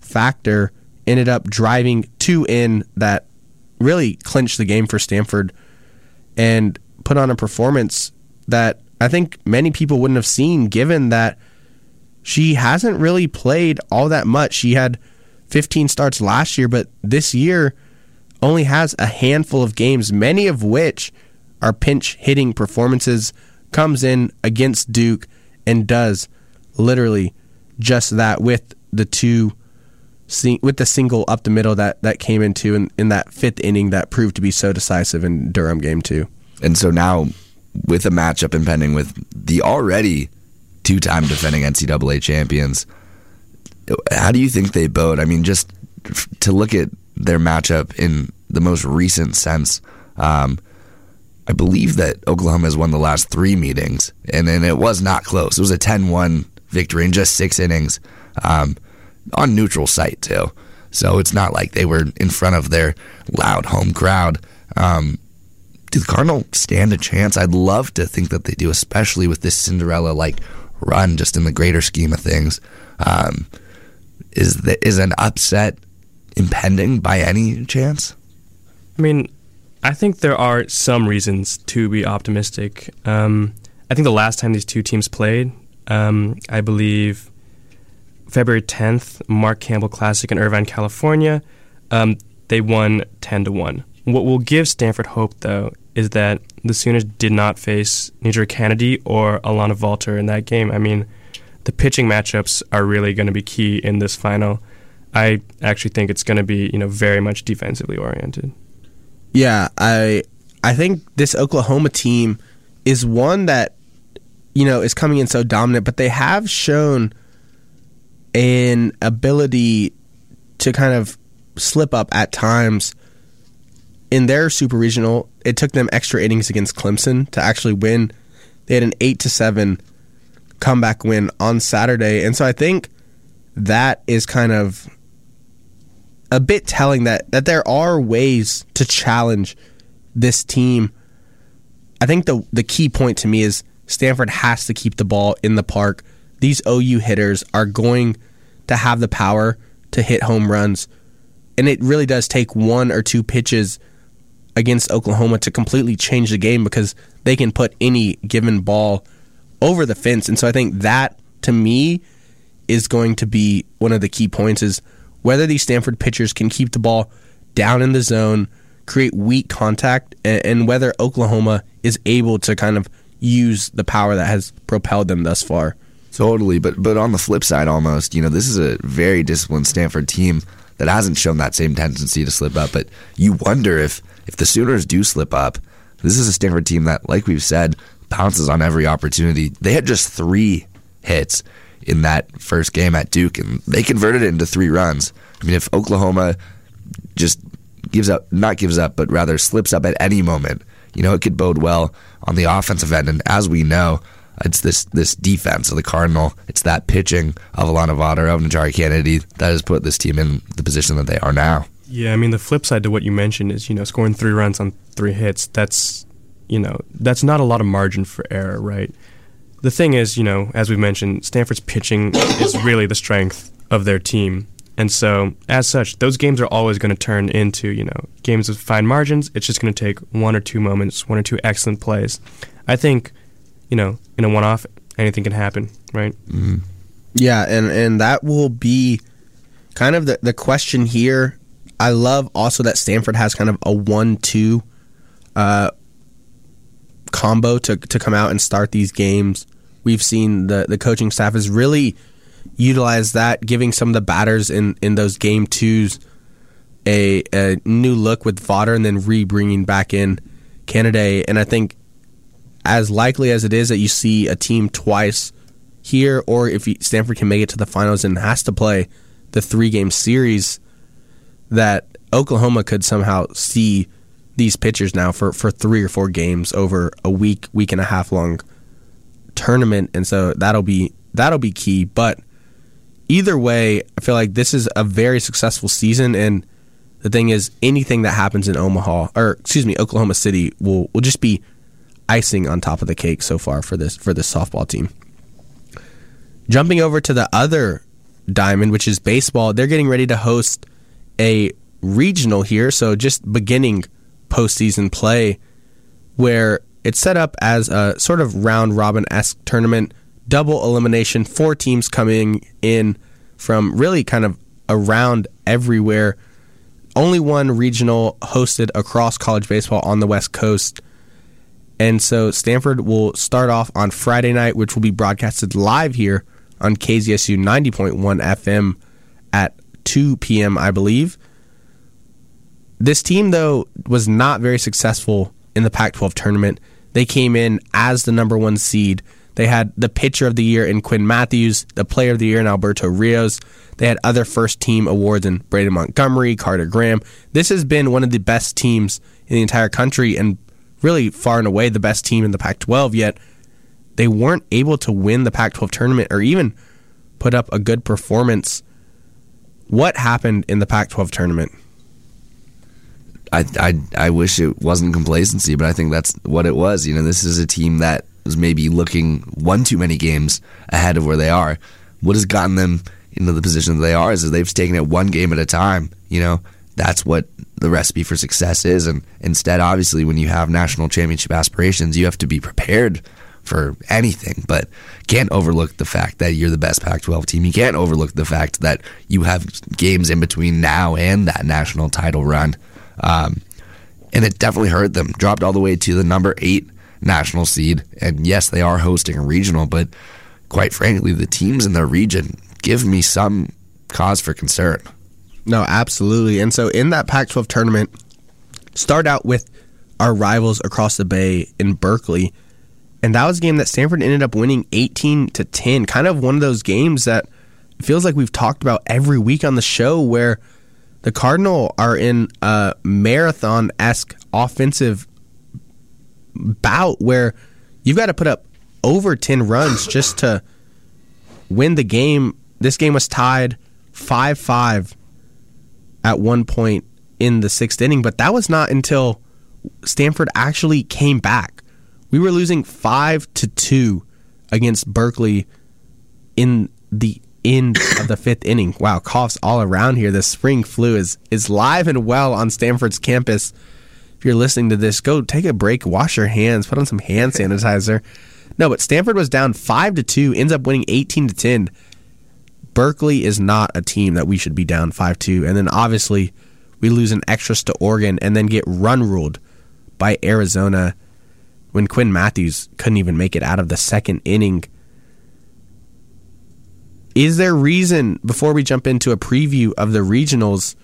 factor, ended up driving two in that really clinched the game for Stanford and put on a performance that I think many people wouldn't have seen given that she hasn't really played all that much. She had 15 starts last year, but this year only has a handful of games, many of which are pinch hitting performances, comes in against Duke and does literally just that with the two with the single up the middle that that came into in, in that fifth inning that proved to be so decisive in Durham game two. And so now with a matchup impending with the already two time defending NCAA champions, how do you think they bode? I mean, just to look at their matchup in the most recent sense, um, I believe that Oklahoma has won the last three meetings, and, then it was not close. It was a 10 1 victory in just six innings um, on neutral site, too. So it's not like they were in front of their loud home crowd. Um, do the Cardinal stand a chance? I'd love to think that they do, especially with this Cinderella like run, just in the greater scheme of things. Um, is the, is an upset impending by any chance? I mean, I think there are some reasons to be optimistic. Um, I think the last time these two teams played, um, I believe February 10th, Mark Campbell Classic in Irvine, California, um, they won 10 to 1. What will give Stanford hope, though, is that the Sooners did not face NiJaree Canady or Alana Vawter in that game. I mean, the pitching matchups are really going to be key in this final. I actually think it's going to be, you know, very much defensively oriented. Yeah, I I think this Oklahoma team is one that you know is coming in so dominant, but they have shown an ability to kind of slip up at times in their super regional. It took them extra innings against Clemson to actually win. They had an eight to seven comeback win on Saturday, and so I think that is kind of a bit telling that that there are ways to challenge this team. I think the the key point to me is Stanford has to keep the ball in the park. These OU hitters are going to have the power to hit home runs. And it really does take one or two pitches against Oklahoma to completely change the game because they can put any given ball over the fence. And so I think that to me is going to be one of the key points is whether these Stanford pitchers can keep the ball down in the zone, create weak contact, and, whether Oklahoma is able to kind of use the power that has propelled them thus far. Totally, but but on the flip side, almost, you know, this is a very disciplined Stanford team that hasn't shown that same tendency to slip up. But you wonder if if the Sooners do slip up, this is a Stanford team that, like we've said, pounces on every opportunity. They had just three hits in that first game at Duke, and they converted it into three runs. I mean, if Oklahoma just gives up, not gives up, but rather slips up at any moment, you know, it could bode well on the offensive end. And as we know, It's this this defense of the Cardinal. It's that pitching of Alana Vawter, of NiJaree Canady that has put this team in the position that they are now. Yeah, I mean the flip side to what you mentioned is you know scoring three runs on three hits. That's you know that's not a lot of margin for error, right? The thing is, you know, as we mentioned, Stanford's pitching is really the strength of their team. And so, as such, those games are always going to turn into, you know, games with fine margins. It's just going to take one or two moments, one or two excellent plays. I think, you know, in a one off, anything can happen, right? Mm-hmm. Yeah, and, and that will be kind of the, the question here. I love also that Stanford has kind of a one two uh, combo to, to come out and start these games. We've seen the, the coaching staff has really utilized that, giving some of the batters in, in those game twos a, a new look with Vawter and then re bringing back in Canady. And I think as likely as it is that you see a team twice here, or if Stanford can make it to the finals and has to play the three game series, that Oklahoma could somehow see these pitchers now for, for three or four games over a week, week and a half long tournament. And so that'll be that'll be key. But either way, I feel like this is a very successful season and the thing is anything that happens in Omaha or excuse me, Oklahoma City will will just be icing on top of the cake so far for this for this softball team. Jumping over to the other diamond, which is baseball, they're getting ready to host a regional here, so just beginning postseason play where it's set up as a sort of round robin esque tournament, double elimination, four teams coming in from really kind of around everywhere. Only one regional hosted across college baseball on the West Coast. And so Stanford will start off on Friday night, which will be broadcasted live here on KZSU 90.1 FM at 2 p.m., I believe. This team, though, was not very successful in the Pac 12 tournament. They came in as the number one seed. They had the pitcher of the year in Quinn Mathews, the player of the year in Alberto Rios. They had other first team awards in Braden Montgomery, Carter Graham. This has been one of the best teams in the entire country and really far and away the best team in the Pac 12, yet they weren't able to win the Pac 12 tournament or even put up a good performance. What happened in the Pac 12 tournament? I, I, I wish it wasn't complacency, but I think that's what it was. You know, this is a team that was maybe looking one too many games ahead of where they are. What has gotten them into the position that they are is that they've taken it one game at a time. You know, that's what the recipe for success is. And instead, obviously, when you have national championship aspirations, you have to be prepared for anything, but can't overlook the fact that you're the best Pac 12 team. You can't overlook the fact that you have games in between now and that national title run. Um, and it definitely hurt them. Dropped all the way to the number eight national seed. And yes, they are hosting a regional, but quite frankly, the teams in their region give me some cause for concern. No, absolutely. And so in that Pac 12 tournament, start out with our rivals across the bay in Berkeley. And that was a game that Stanford ended up winning 18 to 10. Kind of one of those games that feels like we've talked about every week on the show where the Cardinal are in a marathon esque offensive bout where you've got to put up over 10 runs just to win the game. This game was tied 5 5 at one point in the sixth inning, but that was not until Stanford actually came back. We were losing 5 to 2 against Berkeley in the end of the fifth inning. Wow, coughs all around here. The spring flu is is live and well on Stanford's campus. If you're listening to this, go take a break, wash your hands, put on some hand sanitizer. No, but Stanford was down five to two, ends up winning eighteen to ten. Berkeley is not a team that we should be down five two, and then obviously we lose an extras to Oregon and then get run ruled by Arizona when Quinn Mathews couldn't even make it out of the second inning is there reason, before we jump into a preview of the regionals,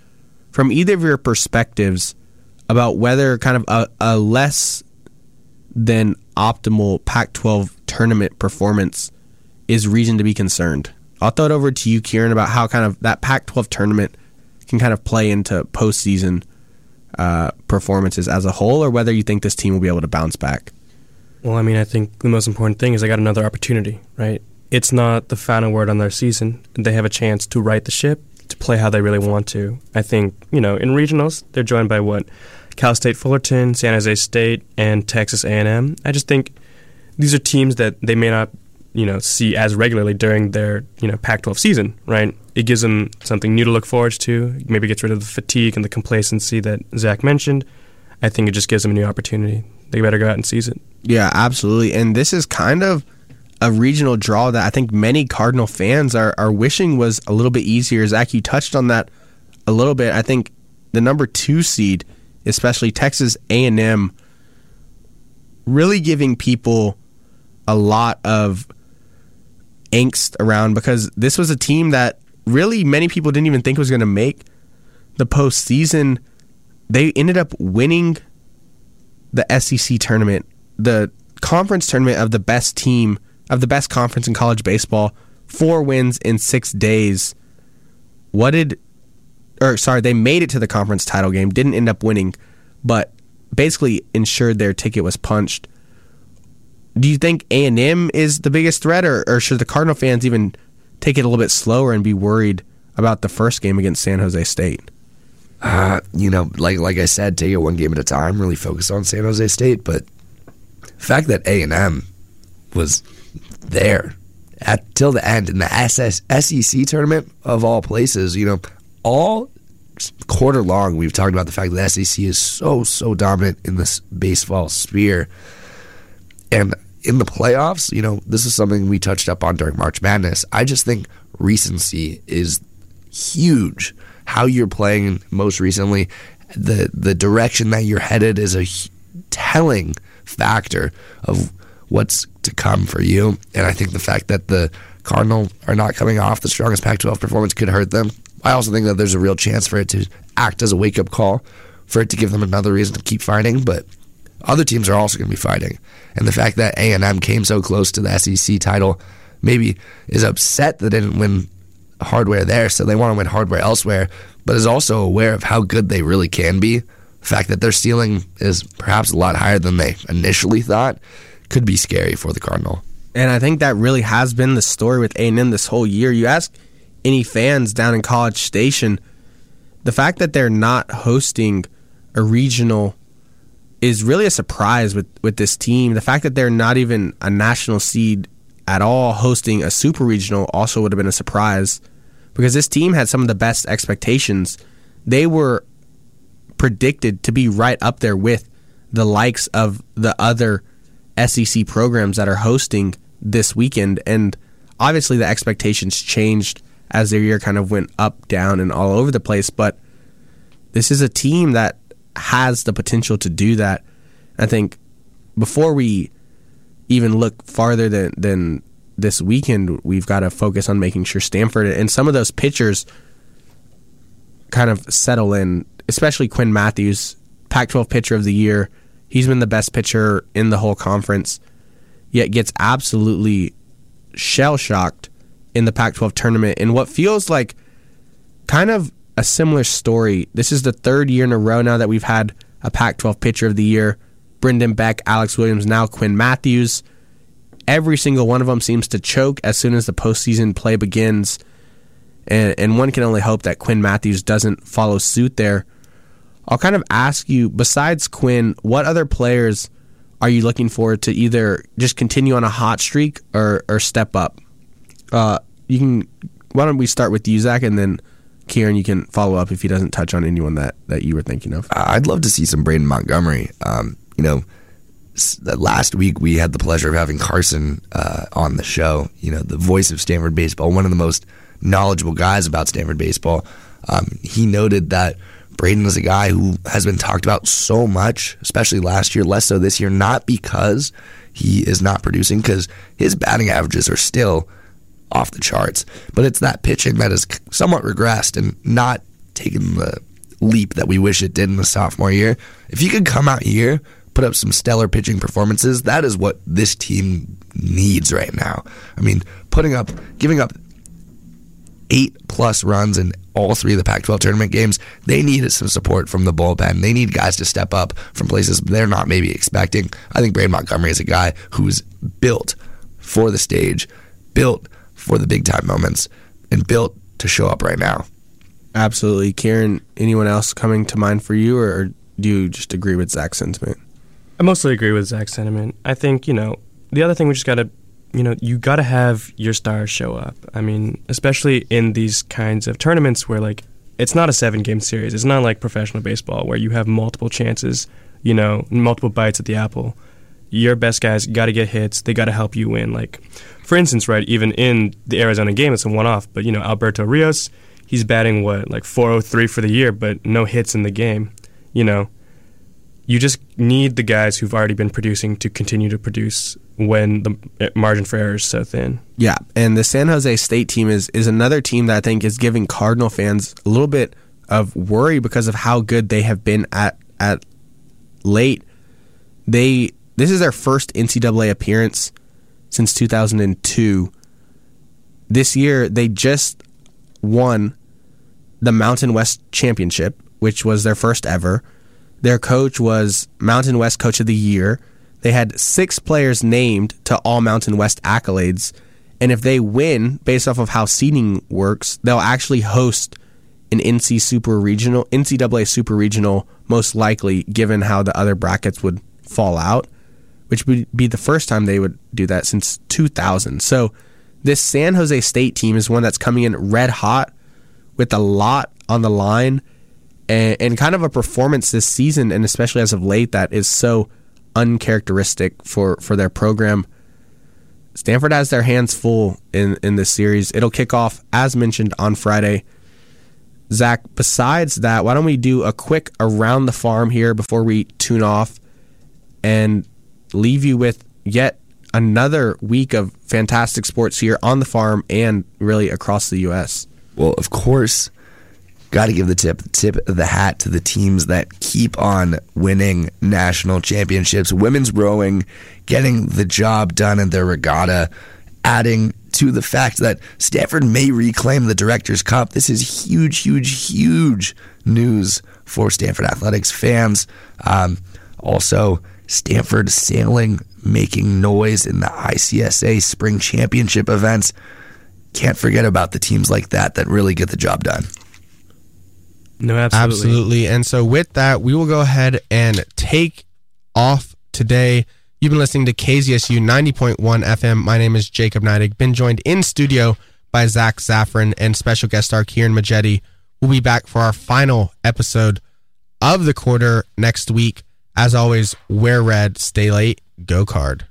from either of your perspectives, about whether kind of a, a less than optimal Pac 12 tournament performance is reason to be concerned? I'll throw it over to you, Kieran, about how kind of that Pac 12 tournament can kind of play into postseason uh, performances as a whole, or whether you think this team will be able to bounce back. Well, I mean, I think the most important thing is they got another opportunity, right? It's not the final word on their season. They have a chance to right the ship, to play how they really want to. I think, you know, in regionals, they're joined by what? Cal State Fullerton, San Jose State, and Texas A&M. I just think these are teams that they may not, you know, see as regularly during their, you know, Pac-12 season, right? It gives them something new to look forward to. Maybe gets rid of the fatigue and the complacency that Zach mentioned. I think it just gives them a new opportunity. They better go out and seize it. Yeah, absolutely. And this is kind of a regional draw that I think many Cardinal fans are, are wishing was a little bit easier. Zach, you touched on that a little bit. I think the number two seed, especially Texas A&M, really giving people a lot of angst around because this was a team that really many people didn't even think was going to make the postseason. They ended up winning the SEC tournament, the conference tournament of the best team of the best conference in college baseball. Four wins in six days. What did, or sorry, they made it to the conference title game, didn't end up winning, but basically ensured their ticket was punched. Do you think A and M is the biggest threat, or, or should the Cardinal fans even take it a little bit slower and be worried about the first game against San Jose State? Uh, you know, like like I said, take it one game at a time. Really focus on San Jose State, but the fact that A and M was there at till the end in the SS, SEC tournament of all places, you know, all quarter long we've talked about the fact that the SEC is so so dominant in this baseball sphere, and in the playoffs, you know, this is something we touched up on during March Madness. I just think recency is huge how you're playing most recently, the the direction that you're headed is a telling factor of what's to come for you. And I think the fact that the Cardinal are not coming off the strongest Pac-12 performance could hurt them. I also think that there's a real chance for it to act as a wake-up call, for it to give them another reason to keep fighting. But other teams are also going to be fighting, and the fact that A and M came so close to the SEC title maybe is upset that they didn't win hardware there, so they want to win hardware elsewhere, but is also aware of how good they really can be. The fact that their ceiling is perhaps a lot higher than they initially thought could be scary for the Cardinal. And I think that really has been the story with A&M this whole year. You ask any fans down in College Station, the fact that they're not hosting a regional is really a surprise with, with this team. The fact that they're not even a national seed at all hosting a super regional also would have been a surprise because this team had some of the best expectations. They were predicted to be right up there with the likes of the other SEC programs that are hosting this weekend. And obviously, the expectations changed as their year kind of went up, down, and all over the place. But this is a team that has the potential to do that. I think before we even look farther than than this weekend, we've got to focus on making sure Stanford and some of those pitchers kind of settle in, especially Quinn Mathews, Pac-12 pitcher of the year. He's been the best pitcher in the whole conference, yet gets absolutely shell shocked in the Pac-12 tournament in what feels like kind of a similar story. This is the third year in a row now that we've had a Pac-12 pitcher of the year. Brendan Beck, Alex Williams, now Quinn Mathews. Every single one of them seems to choke as soon as the postseason play begins. And, and one can only hope that Quinn Mathews doesn't follow suit there. I'll kind of ask you, besides Quinn, what other players are you looking for to either just continue on a hot streak or, or step up? Uh, you can. Why don't we start with you, Zach, and then Kieran, you can follow up if he doesn't touch on anyone that, that you were thinking of. I'd love to see some Braden Montgomery. Um, you know, last week we had the pleasure of having Carson uh, on the show. You know, the voice of Stanford baseball, one of the most knowledgeable guys about Stanford baseball. Um, he noted that Braden is a guy who has been talked about so much, especially last year, less so this year, not because he is not producing, because his batting averages are still off the charts, but it's that pitching that has somewhat regressed and not taken the leap that we wish it did in the sophomore year. If he could come out here put up some stellar pitching performances. That is what this team needs right now. I mean, putting up, giving up eight plus runs in all three of the Pac 12 tournament games. They needed some support from the bullpen. They need guys to step up from places they're not maybe expecting. I think Braden Montgomery is a guy who's built for the stage, built for the big time moments, and built to show up right now. Absolutely. Kieran, anyone else coming to mind for you, or do you just agree with Zach's sentiment? I mostly agree with Zach's sentiment. I think, you know, the other thing we just got to, you know, you got to have your stars show up. I mean, especially in these kinds of tournaments where, like, it's not a seven game series. It's not like professional baseball where you have multiple chances, you know, multiple bites at the apple. Your best guys got to get hits. They got to help you win. Like, for instance, right, even in the Arizona game, it's a one off, but, you know, Alberto Rios, he's batting what, like 403 for the year, but no hits in the game, you know you just need the guys who've already been producing to continue to produce when the margin for error is so thin. Yeah, and the San Jose State team is is another team that I think is giving Cardinal fans a little bit of worry because of how good they have been at at late. They this is their first NCAA appearance since 2002. This year they just won the Mountain West Championship, which was their first ever their coach was Mountain West Coach of the Year. They had six players named to all Mountain West accolades. And if they win, based off of how seeding works, they'll actually host an NC Super Regional, NCAA Super Regional, most likely, given how the other brackets would fall out, which would be the first time they would do that since 2000. So this San Jose State team is one that's coming in red hot with a lot on the line and, and kind of a performance this season, and especially as of late, that is so uncharacteristic for, for their program. Stanford has their hands full in, in this series. It'll kick off, as mentioned, on Friday. Zach, besides that, why don't we do a quick around the farm here before we tune off and leave you with yet another week of fantastic sports here on the farm and really across the U.S.? Well, of course, got to give the tip tip of the hat to the teams that keep on winning national championships. Women's rowing getting the job done in their regatta, adding to the fact that Stanford may reclaim the Directors' Cup. This is huge, huge, huge news for Stanford athletics fans. Um, also, Stanford sailing making noise in the ICSA Spring Championship events. Can't forget about the teams like that that really get the job done. No, absolutely. Absolutely. And so with that, we will go ahead and take off today. You've been listening to KZSU 90.1 FM. My name is Jacob Neidig. Been joined in studio by Zach Zaffron and special guest star Kieran Majetti. We'll be back for our final episode of the quarter next week. As always, wear red, stay late, go card.